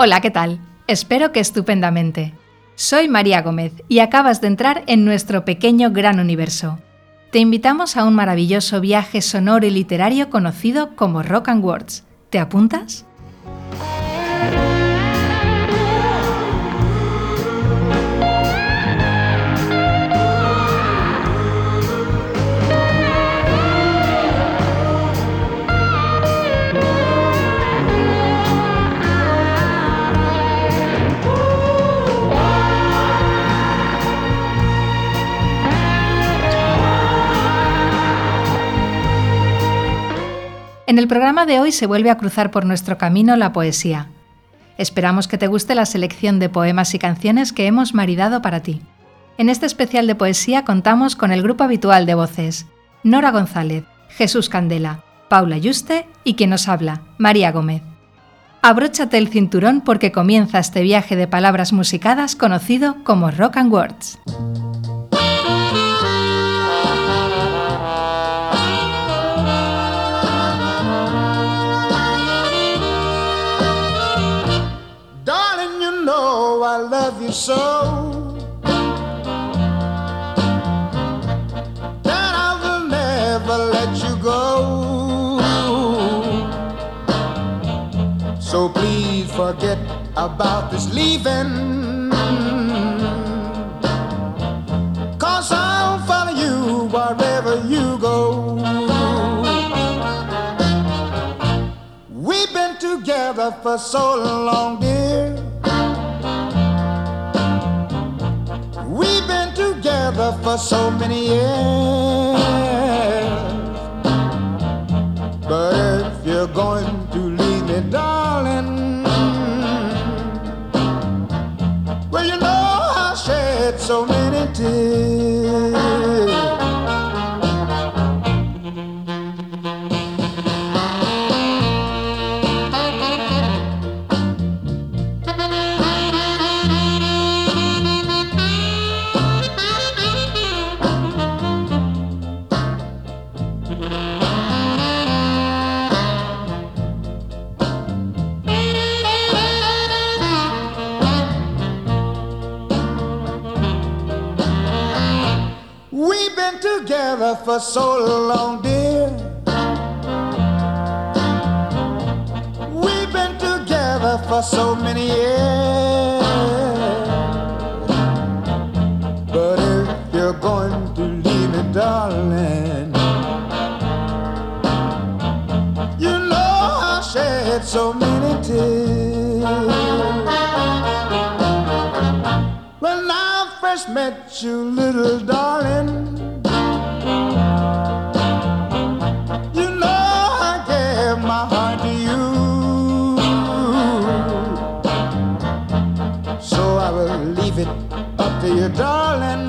Hola, ¿qué tal? Espero que estupendamente. Soy María Gómez y acabas de entrar en nuestro pequeño gran universo. Te invitamos a un maravilloso viaje sonoro y literario conocido como Rock and Words. ¿Te apuntas? En el programa de hoy se vuelve a cruzar por nuestro camino la poesía. Esperamos que te guste la selección de poemas y canciones que hemos maridado para ti. En este especial de poesía contamos con el grupo habitual de voces, Nora González, Jesús Candela, Paula Yuste y quien nos habla, María Gómez. Abróchate el cinturón porque comienza este viaje de palabras musicadas conocido como Rock and Words. You so that I will never let you go. So please forget about this leaving. Cause I'll follow you wherever you go. We've been together for so long, dear. Together for so many years. But if you're going to leave me, darling, well, you know I shed so many tears. For so long, dear. We've been together for so many years. But if you're going to leave me, darling, so many tears. When I first met you, little darling, you know I gave my heart to you. So I will leave it up to you, darling.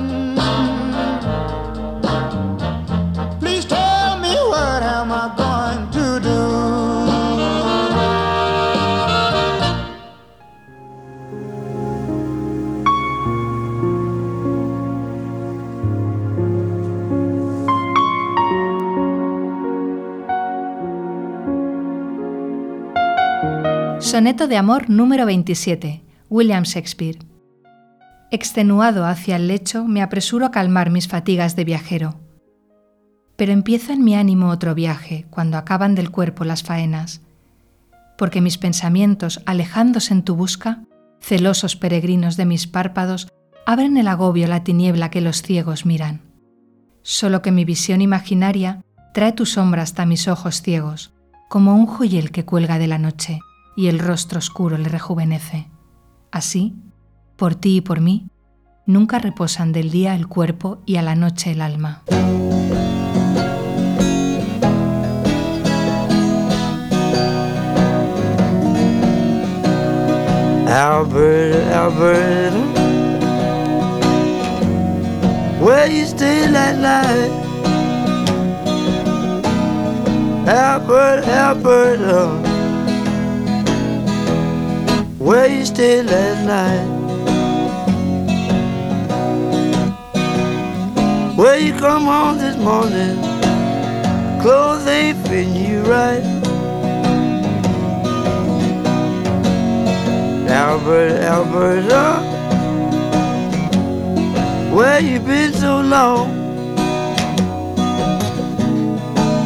Soneto de amor número 27, William Shakespeare. Extenuado hacia el lecho, me apresuro a calmar mis fatigas de viajero. Pero empieza en mi ánimo otro viaje cuando acaban del cuerpo las faenas, porque mis pensamientos, alejándose en tu busca, celosos peregrinos de mis párpados, abren el agobio la tiniebla que los ciegos miran. Solo que mi visión imaginaria trae tu sombra hasta mis ojos ciegos, como un joyel que cuelga de la noche y el rostro oscuro le rejuvenece. Así, por ti y por mí, nunca reposan del día el cuerpo y a la noche el alma. Albert, Albert, where you still at night? Albert, Albert, uh, where you still at night? Where you come home this morning, clothes ain't fitting you right. Albert, Alberta, where you been so long?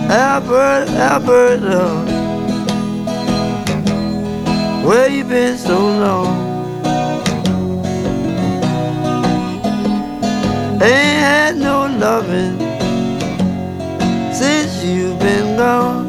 Albert, Alberta, where you been so long? Ain't had no loving since you've been gone.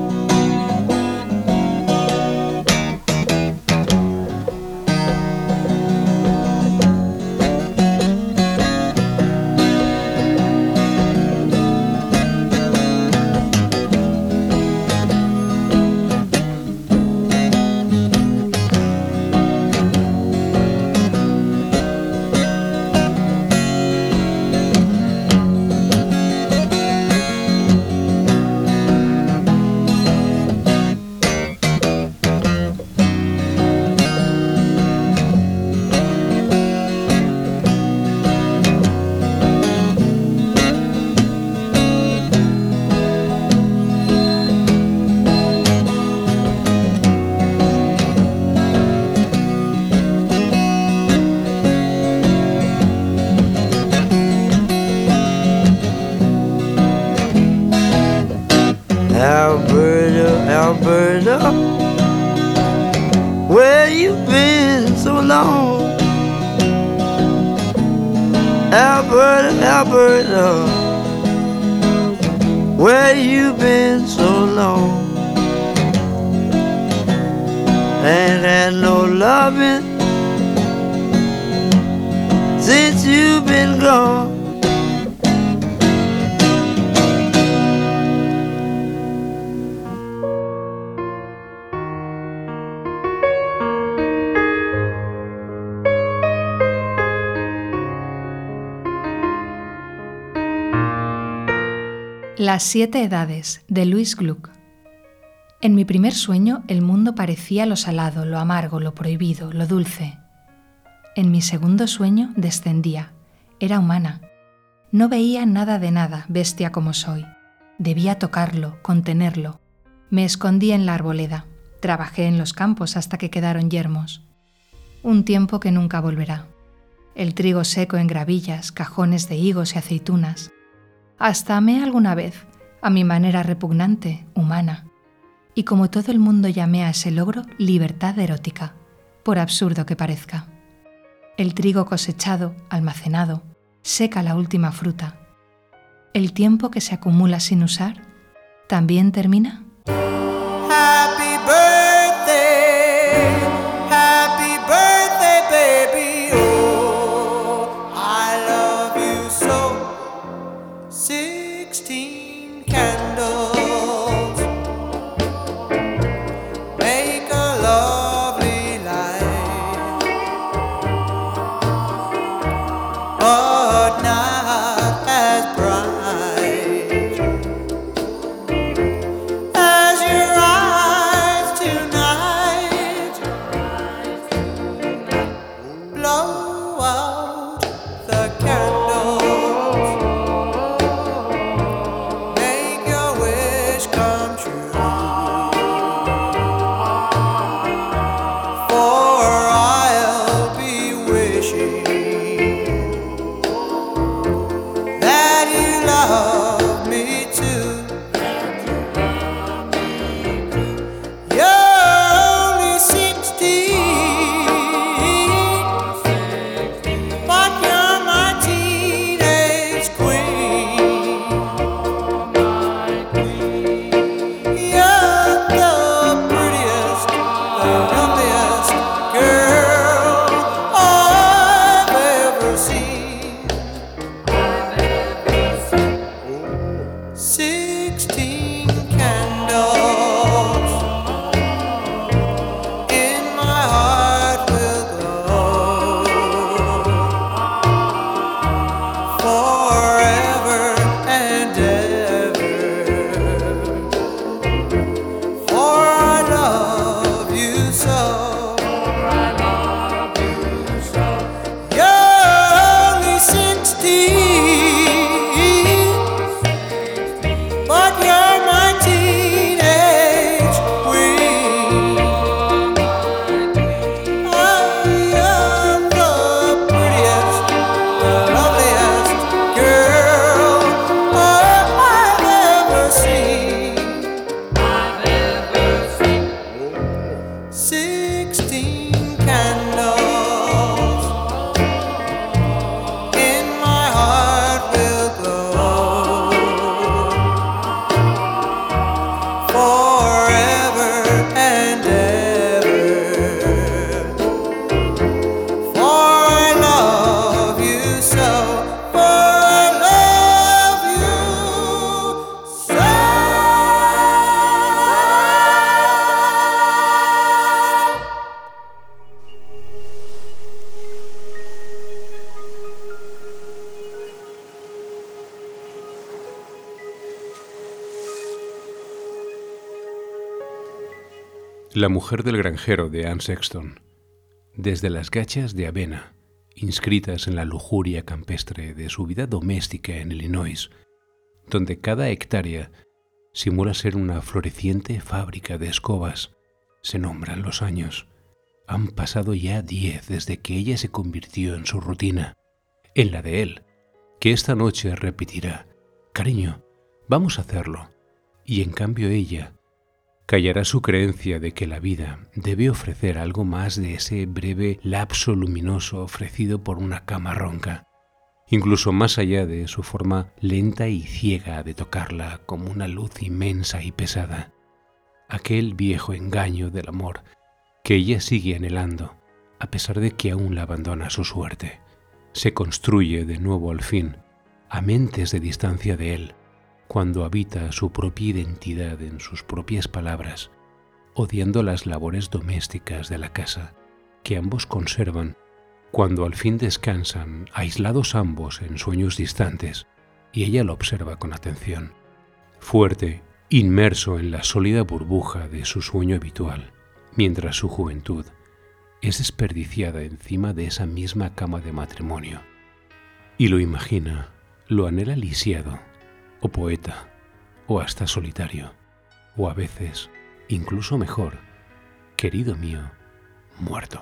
Long? Ain't had no loving since you've been gone. Las siete edades de Luis Gluck. En mi primer sueño el mundo parecía lo salado, lo amargo, lo prohibido, lo dulce. En mi segundo sueño descendía, era humana. No veía nada de nada, bestia como soy. Debía tocarlo, contenerlo. Me escondí en la arboleda, trabajé en los campos hasta que quedaron yermos. Un tiempo que nunca volverá. El trigo seco en gravillas, cajones de higos y aceitunas. Hasta amé alguna vez, a mi manera repugnante, humana. Y como todo el mundo llamé a ese logro libertad erótica, por absurdo que parezca. El trigo cosechado, almacenado, seca la última fruta. El tiempo que se acumula sin usar, ¿también termina? La mujer del granjero de Anne Sexton. Desde las gachas de avena, inscritas en la lujuria campestre de su vida doméstica en Illinois, donde cada hectárea simula ser una floreciente fábrica de escobas, se nombran los años. Han pasado ya diez desde que ella se convirtió en su rutina, en la de él, que esta noche repetirá, cariño, vamos a hacerlo. Y en cambio ella callará su creencia de que la vida debe ofrecer algo más de ese breve lapso luminoso ofrecido por una cama ronca, incluso más allá de su forma lenta y ciega de tocarla como una luz inmensa y pesada, aquel viejo engaño del amor que ella sigue anhelando, a pesar de que aún la abandona su suerte, se construye de nuevo al fin, a mentes de distancia de él, cuando habita su propia identidad en sus propias palabras, odiando las labores domésticas de la casa, que ambos conservan, cuando al fin descansan, aislados ambos en sueños distantes, y ella lo observa con atención, fuerte, inmerso en la sólida burbuja de su sueño habitual, mientras su juventud es desperdiciada encima de esa misma cama de matrimonio. Y lo imagina, lo anhela lisiado, o poeta, o hasta solitario, o a veces, incluso mejor, querido mío, muerto.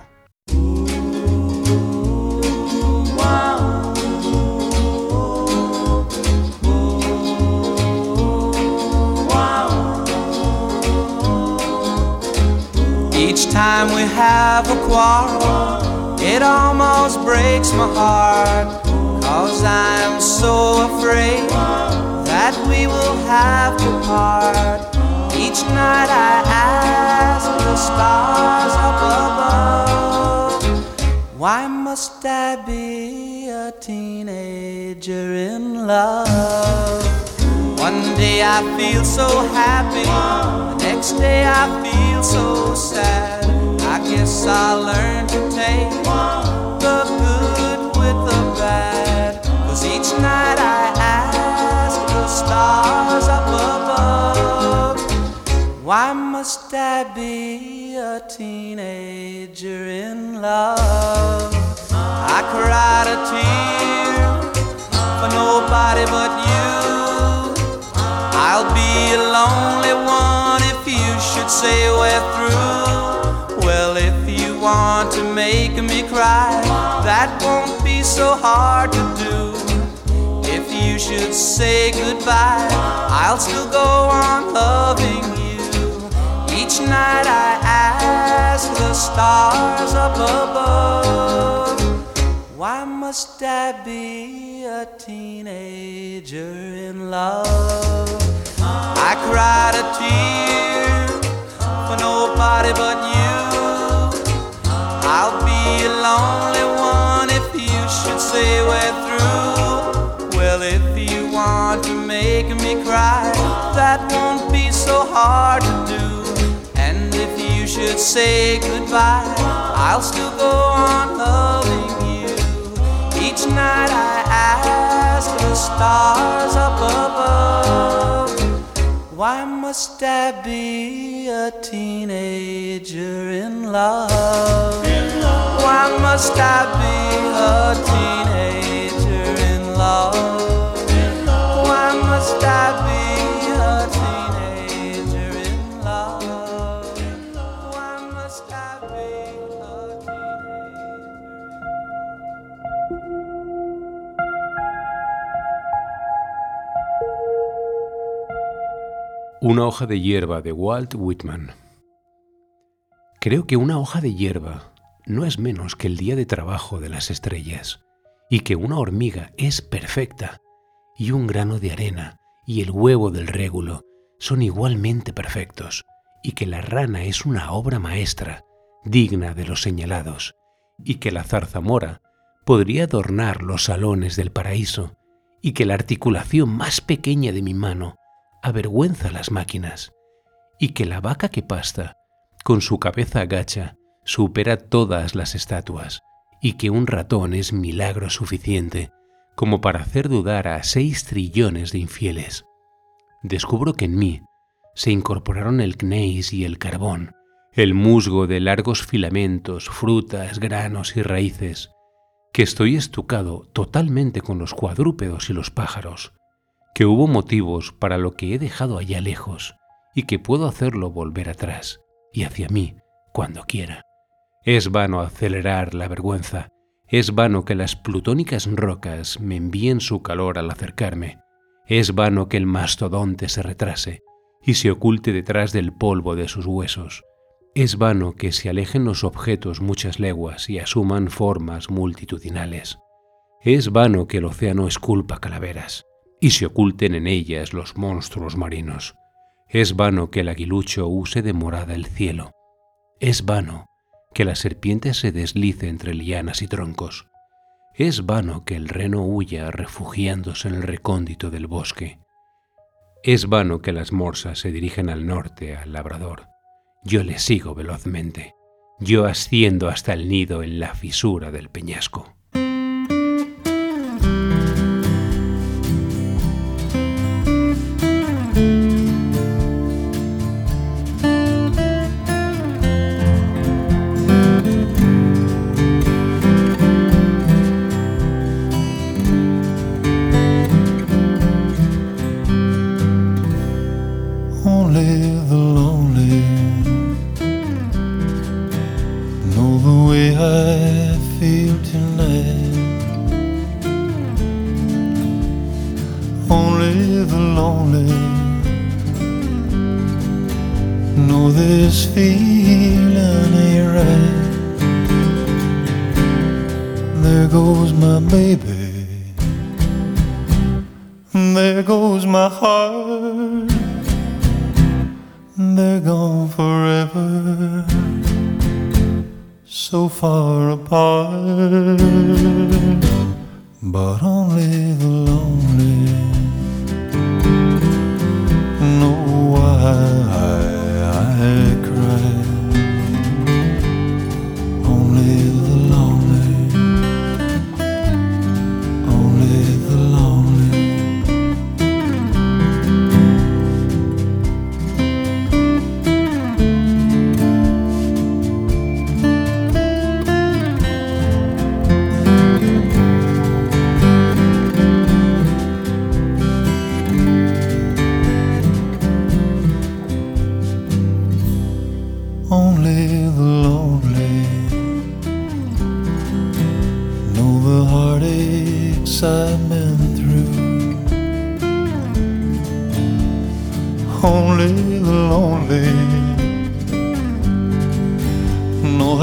Each time we have a quarrel, it almost breaks my heart. Cause I'm so afraid that we will have to part. Each night I ask the stars up above, why must I be a teenager in love? One day I feel so happy, the next day I feel so sad. I guess I'll learn to take must I be a teenager in love? I cried a tear for nobody but you. I'll be a lonely one if you should say we're through. Well, if you want to make me cry, that won't be so hard to do. If you should say goodbye, I'll still go on loving. Each night I ask the stars up above, why must I be a teenager in love? I cried a tear for nobody but you. I'll be a lonely one if you should say we're through. Well, if you want to make me cry, that won't be so hard should say goodbye, I'll still go on loving you. Each night I ask the stars up above. Why must I be a teenager in love? Why must I be a teenager Una hoja de hierba de Walt Whitman. Creo que una hoja de hierba no es menos que el día de trabajo de las estrellas, y que una hormiga es perfecta, y un grano de arena y el huevo del régulo son igualmente perfectos, y que la rana es una obra maestra, digna de los señalados, y que la zarzamora podría adornar los salones del paraíso, y que la articulación más pequeña de mi mano avergüenza las máquinas, y que la vaca que pasta, con su cabeza agacha, supera todas las estatuas, y que un ratón es milagro suficiente como para hacer dudar a seis trillones de infieles. Descubro que en mí se incorporaron el gneis y el carbón, el musgo de largos filamentos, frutas, granos y raíces, que estoy estucado totalmente con los cuadrúpedos y los pájaros, que hubo motivos para lo que he dejado allá lejos y que puedo hacerlo volver atrás y hacia mí cuando quiera. Es vano acelerar la vergüenza, es vano que las plutónicas rocas me envíen su calor al acercarme, es vano que el mastodonte se retrase y se oculte detrás del polvo de sus huesos. Es vano que se alejen los objetos muchas leguas y asuman formas multitudinales. Es vano que el océano esculpa calaveras y se oculten en ellas los monstruos marinos. Es vano que el aguilucho use de morada el cielo. Es vano que la serpiente se deslice entre lianas y troncos. Es vano que el reno huya refugiándose en el recóndito del bosque. Es vano que las morsas se dirigen al norte, al labrador. Yo le sigo velozmente. Yo asciendo hasta el nido en la fisura del peñasco. Gone forever, so far apart. But only the lonely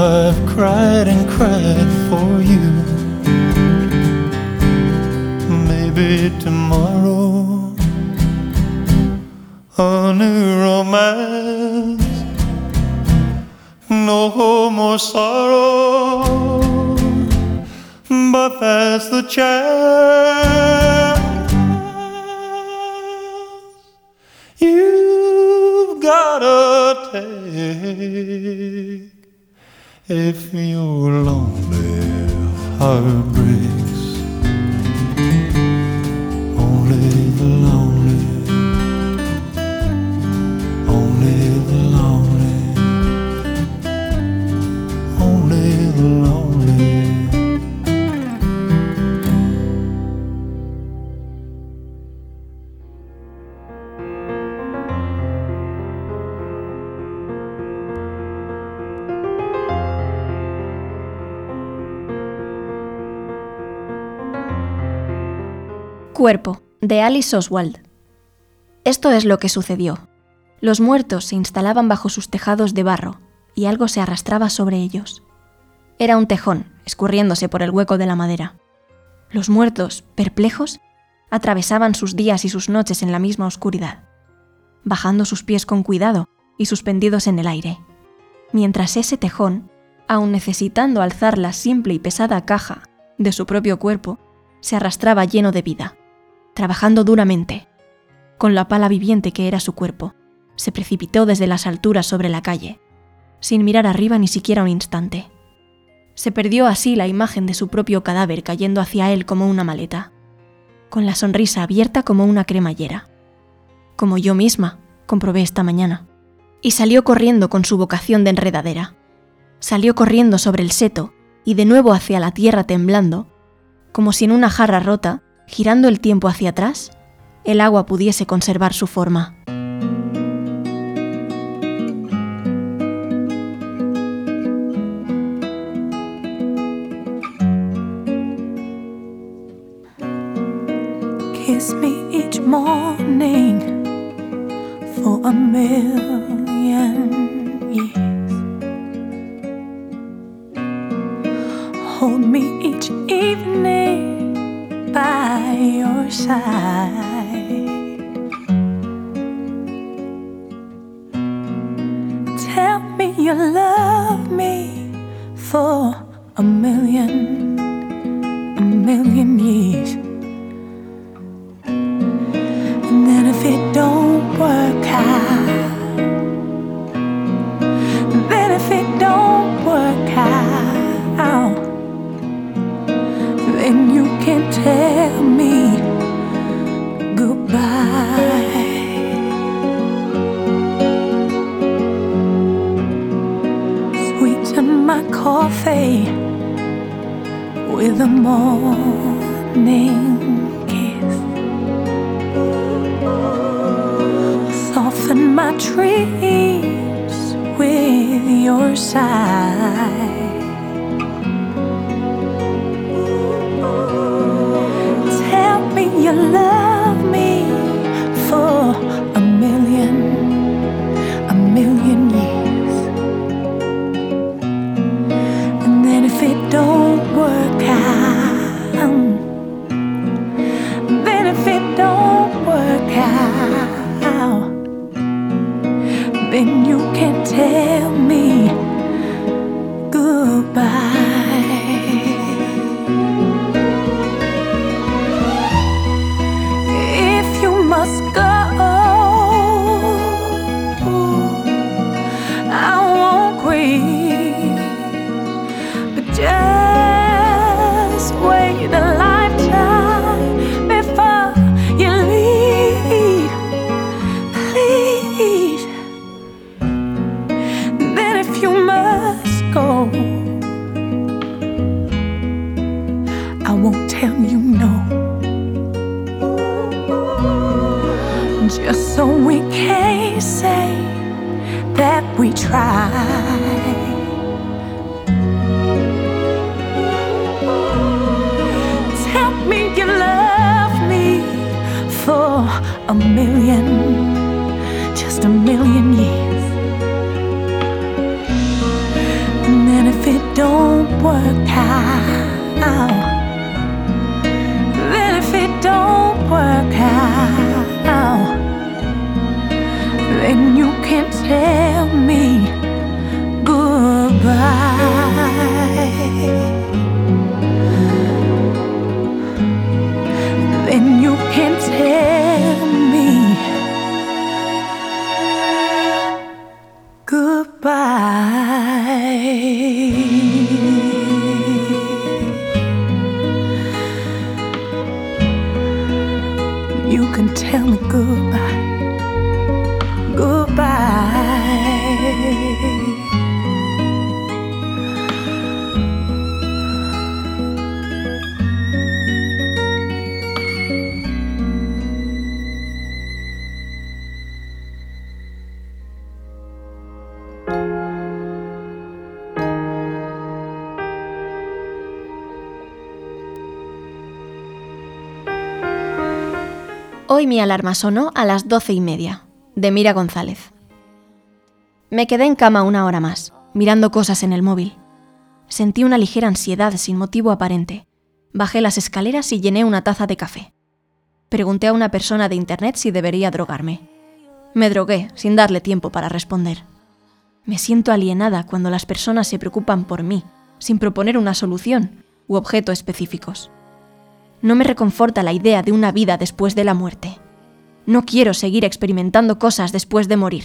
I've cried and cried for you. Maybe tomorrow a new romance no more sorrow, but that's the chance you've gotta take if your lonely heart breaks. Cuerpo, de Alice Oswald. Esto es lo que sucedió. Los muertos se instalaban bajo sus tejados de barro, y algo se arrastraba sobre ellos. Era un tejón, escurriéndose por el hueco de la madera. Los muertos, perplejos, atravesaban sus días y sus noches en la misma oscuridad, bajando sus pies con cuidado y suspendidos en el aire, mientras ese tejón, aun necesitando alzar la simple y pesada caja de su propio cuerpo, se arrastraba lleno de vida, trabajando duramente. Con la pala viviente que era su cuerpo, se precipitó desde las alturas sobre la calle, sin mirar arriba ni siquiera un instante. Se perdió así la imagen de su propio cadáver cayendo hacia él como una maleta, con la sonrisa abierta como una cremallera. Como yo misma, comprobé esta mañana, y salió corriendo con su vocación de enredadera. Salió corriendo sobre el seto y de nuevo hacia la tierra temblando, como si en una jarra rota, girando el tiempo hacia atrás, el agua pudiese conservar su forma. Then you can't tell me mi alarma sonó a las doce y media, de Mira González. Me quedé en cama una hora más, mirando cosas en el móvil. Sentí una ligera ansiedad sin motivo aparente. Bajé las escaleras y llené una taza de café. Pregunté a una persona de internet si debería drogarme. Me drogué sin darle tiempo para responder. Me siento alienada cuando las personas se preocupan por mí, sin proponer una solución u objeto específicos. No me reconforta la idea de una vida después de la muerte. No quiero seguir experimentando cosas después de morir.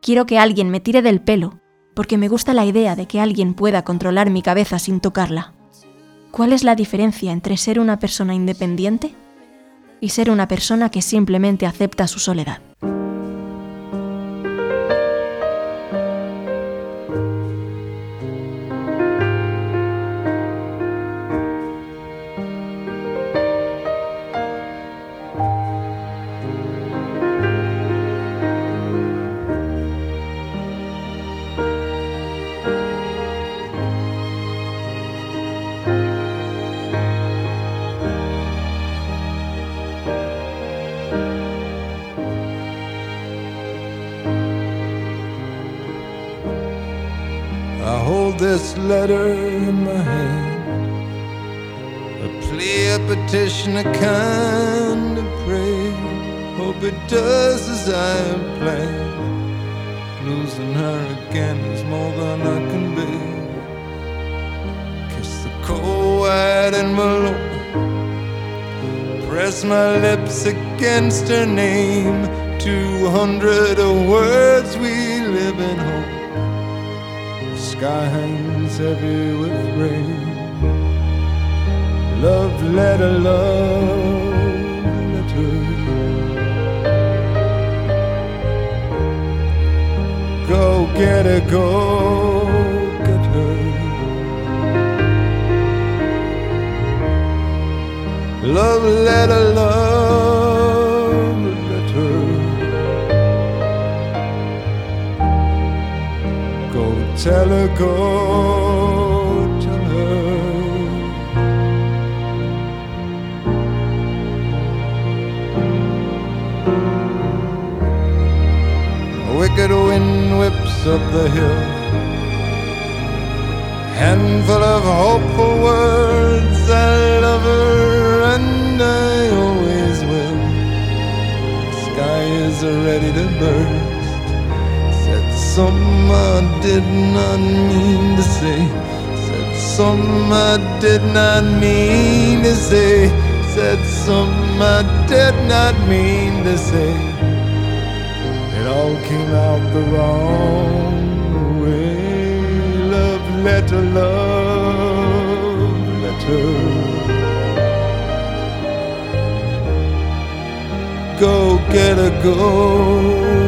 Quiero que alguien me tire del pelo, porque me gusta la idea de que alguien pueda controlar mi cabeza sin tocarla. ¿Cuál es la diferencia entre ser una persona independiente y ser una persona que simplemente acepta su soledad? Against her name. Two hundred words we live in hope. The sky hangs heavy with rain. Love letter, love letter. Go get her, go tell her, go tell her. A wicked wind whips up the hill. Handful of hopeful words. I love her and I always will. Sky is ready to burst. Something I did not mean to say. Said something I did not mean to say. Said something I did not mean to say. It all came out the wrong way. Love letter, love letter. Go get her, go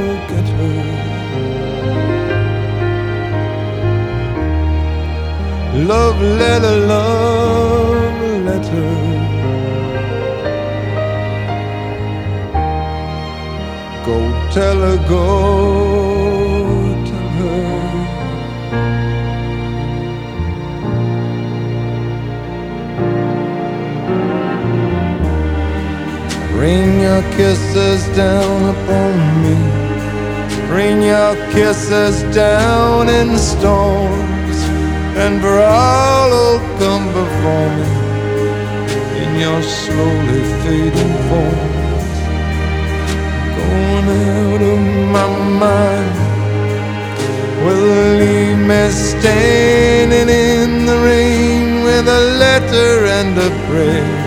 Love letter, love letter. Go tell her, go tell her. Rain your kisses down upon me. Rain your kisses down in storms. And who'll come before me in your slowly fading forms going out of my mind. Will leave me standing in the rain with a letter and a prayer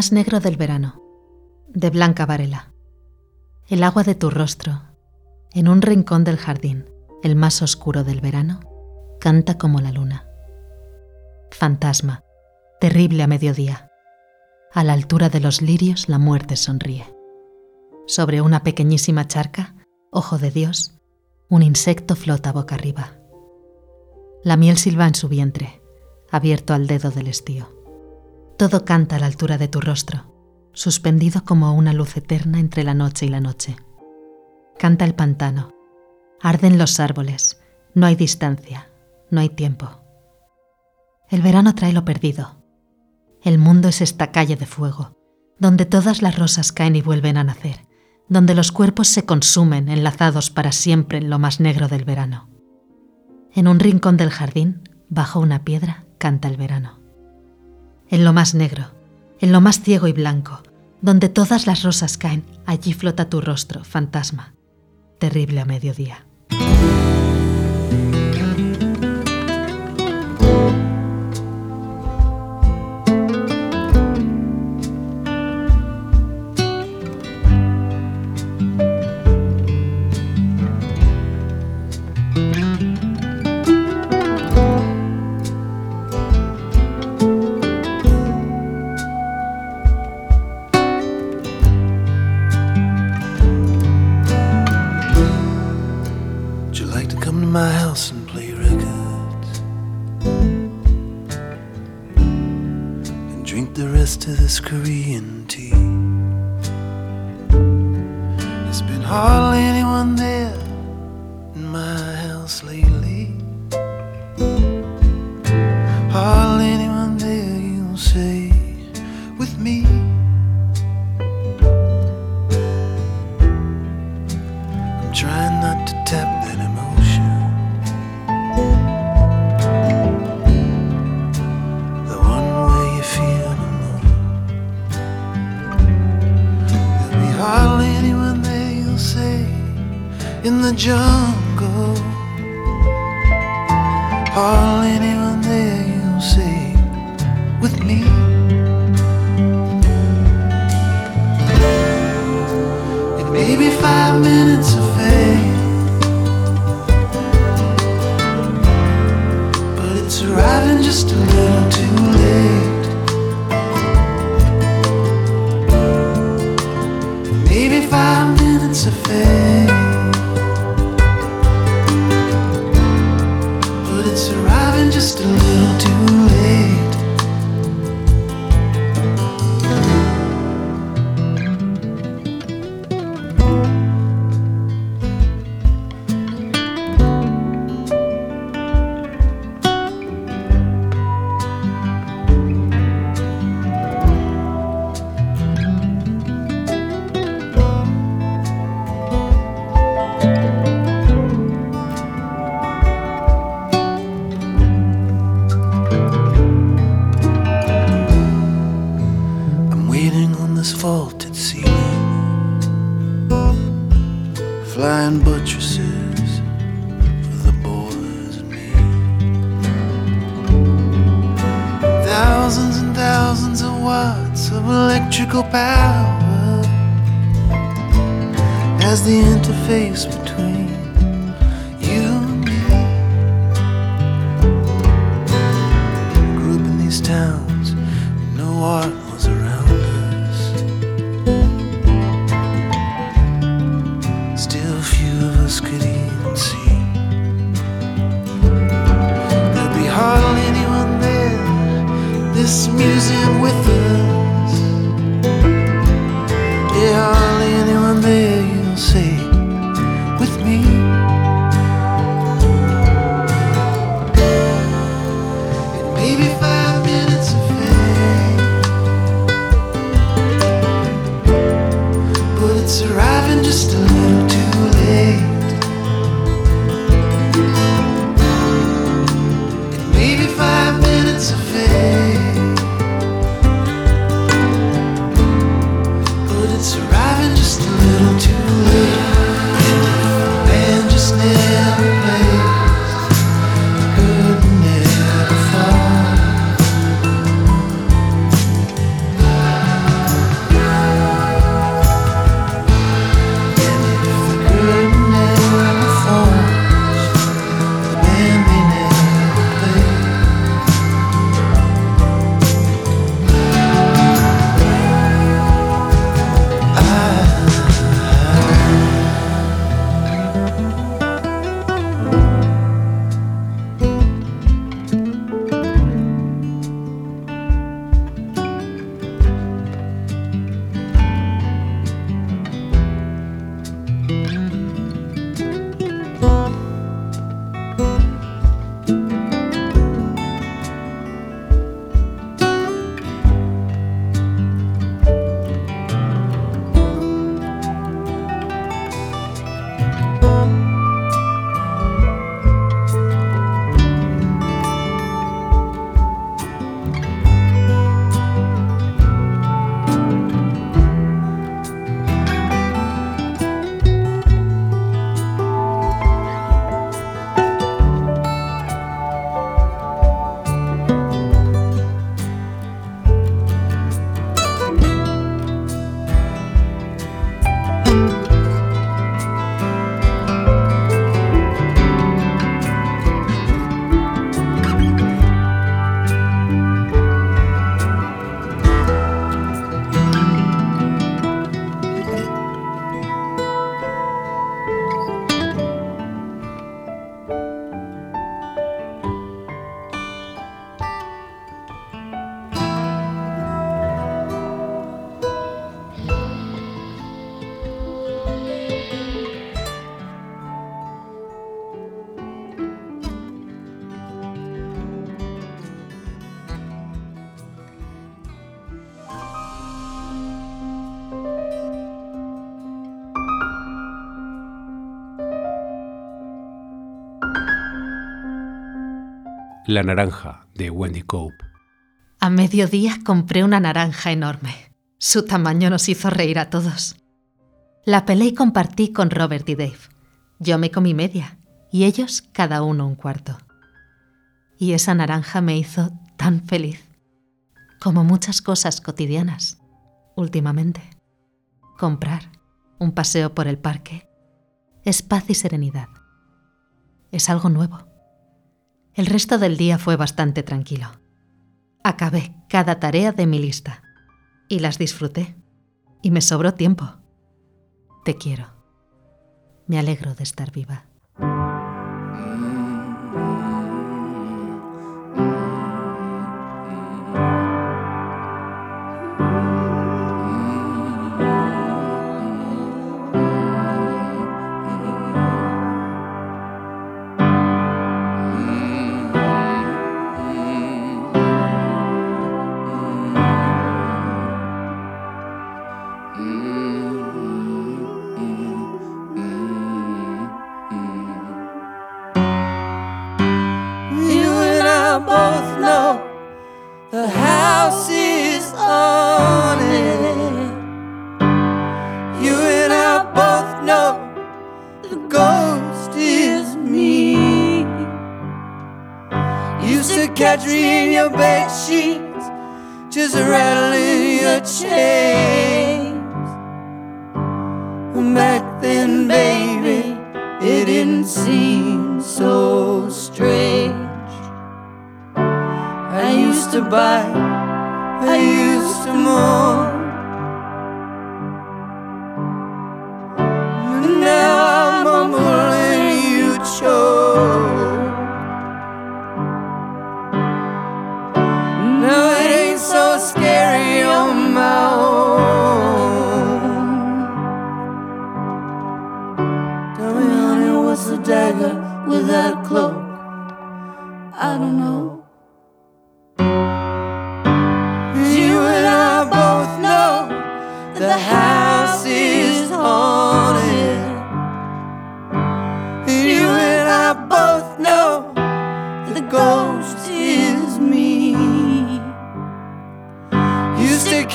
más negro del verano, de Blanca Varela. El agua de tu rostro, en un rincón del jardín, el más oscuro del verano, canta como la luna. Fantasma, terrible a mediodía. A la altura de los lirios la muerte sonríe. Sobre una pequeñísima charca, ojo de Dios, un insecto flota boca arriba. La miel silba en su vientre, abierto al dedo del estío. Todo canta a la altura de tu rostro, suspendido como una luz eterna entre la noche y la noche. Canta el pantano, arden los árboles, no hay distancia, no hay tiempo. El verano trae lo perdido. El mundo es esta calle de fuego, donde todas las rosas caen y vuelven a nacer, donde los cuerpos se consumen enlazados para siempre en lo más negro del verano. En un rincón del jardín, bajo una piedra, canta el verano. En lo más negro, en lo más ciego y blanco, donde todas las rosas caen, allí flota tu rostro, fantasma, terrible a mediodía. Hardly anyone there La naranja de Wendy Cope. A mediodía compré una naranja enorme. Su tamaño nos hizo reír a todos. La pelé y compartí con Robert y Dave. Yo me comí media y ellos cada uno un cuarto. Y esa naranja me hizo tan feliz, como muchas cosas cotidianas, últimamente. Comprar, un paseo por el parque, es paz y serenidad. Es algo nuevo. El resto del día fue bastante tranquilo. Acabé cada tarea de mi lista y las disfruté. Y me sobró tiempo. Te quiero. Me alegro de estar viva.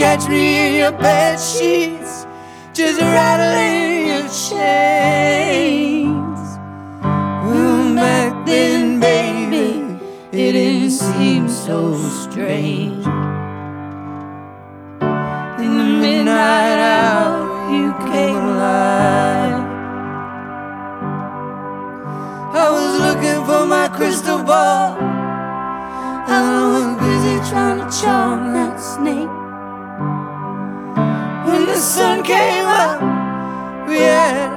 Catch me in your bed sheets, just rattling your chains. Well, back then, baby, it didn't seem so strange. In the midnight hour, you came alive. I was looking for my crystal ball. I was busy trying to charm that snake. The sun came up, we had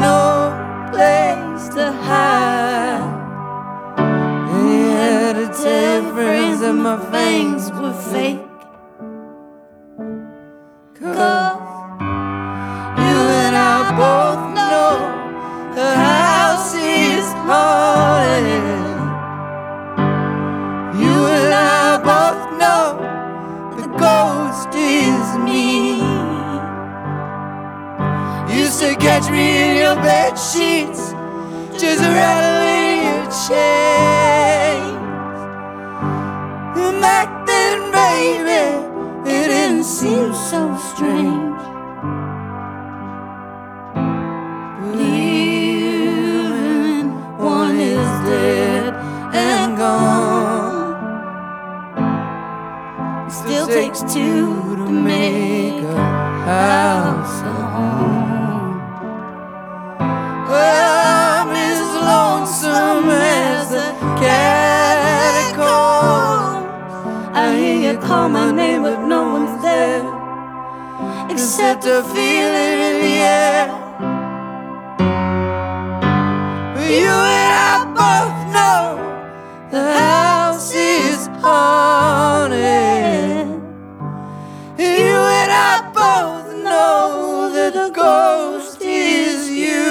no place to hide. You had to tell your friends that my fangs were fake. Cause Used to catch me in your bed sheets, just rattling your chains. Back then, baby, it didn't seem so strange. Even one is dead and gone. It still takes two to make a house call my name, but no one's there except a feeling in the air. You and I both know the house is haunted. You and I both know that the ghost is you.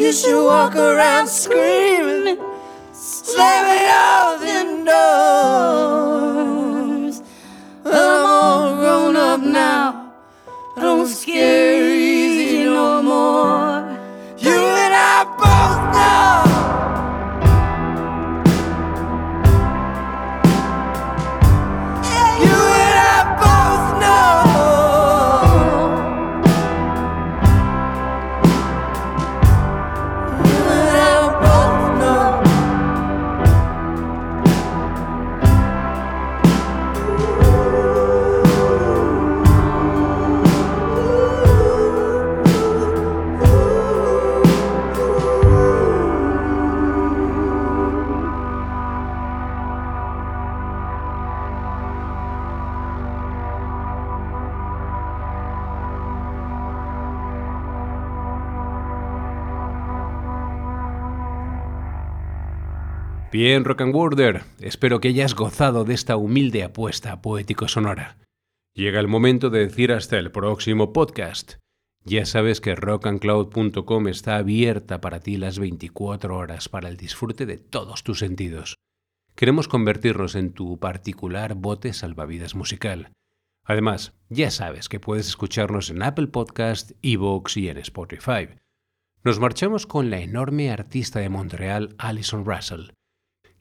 You should walk around screaming, slamming all them doors. I'm all grown up now. I don't scare Bien, Rock and Worder, espero que hayas gozado de esta humilde apuesta poético-sonora. Llega el momento de decir hasta el próximo podcast. Ya sabes que rockandcloud.com está abierta para ti las 24 horas para el disfrute de todos tus sentidos. Queremos convertirnos en tu particular bote salvavidas musical. Además, ya sabes que puedes escucharnos en Apple Podcast, Evox y en Spotify. Nos marchamos con la enorme artista de Montreal Alison Russell,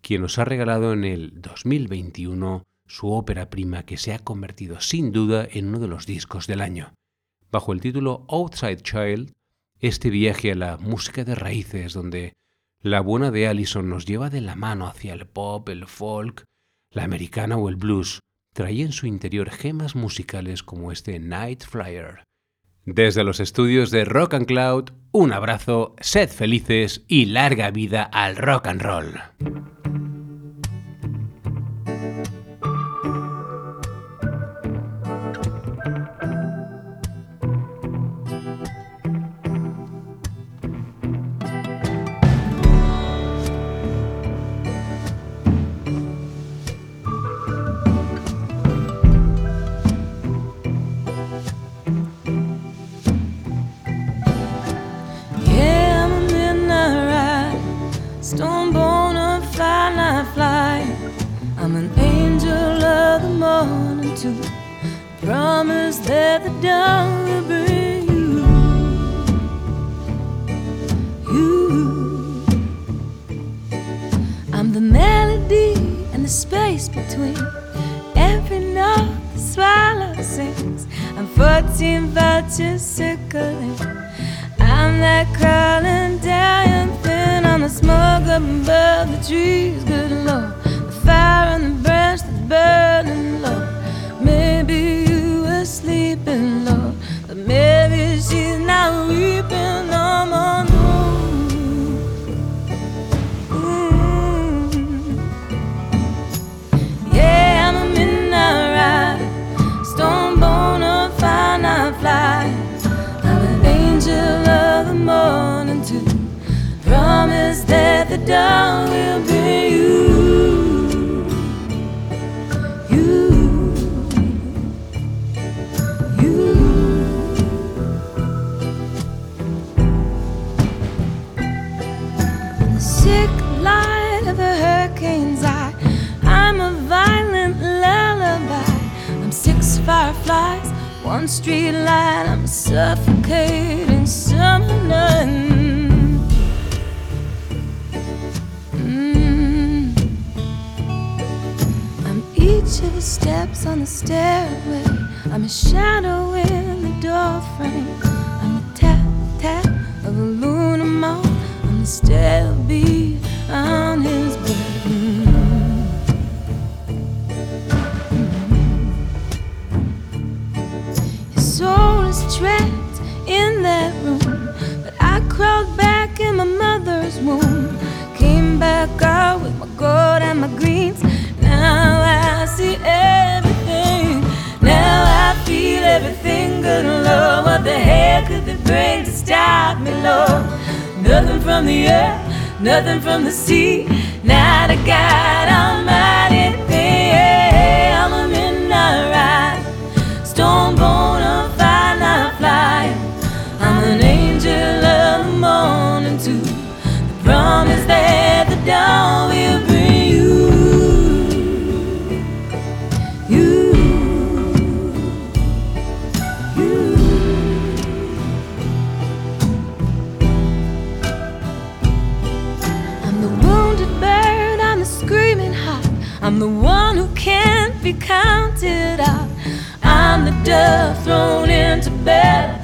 quien nos ha regalado en el 2021 su ópera prima que se ha convertido sin duda en uno de los discos del año. Bajo el título Outside Child, este viaje a la música de raíces donde la buena de Allison nos lleva de la mano hacia el pop, el folk, la americana o el blues, trae en su interior gemas musicales como este Night Flyer. Desde los estudios de Rock and Cloud, un abrazo, sed felices y larga vida al rock and roll. just One street light, I'm suffocating summer night. I'm each of the steps on the stairway. I'm a shadow in the doorframe. I'm the tap tap of a lunar moth on the stale beat on bring to stop me, Lord? Nothing from the earth, nothing from the sea. Not a God Almighty thrown into bed.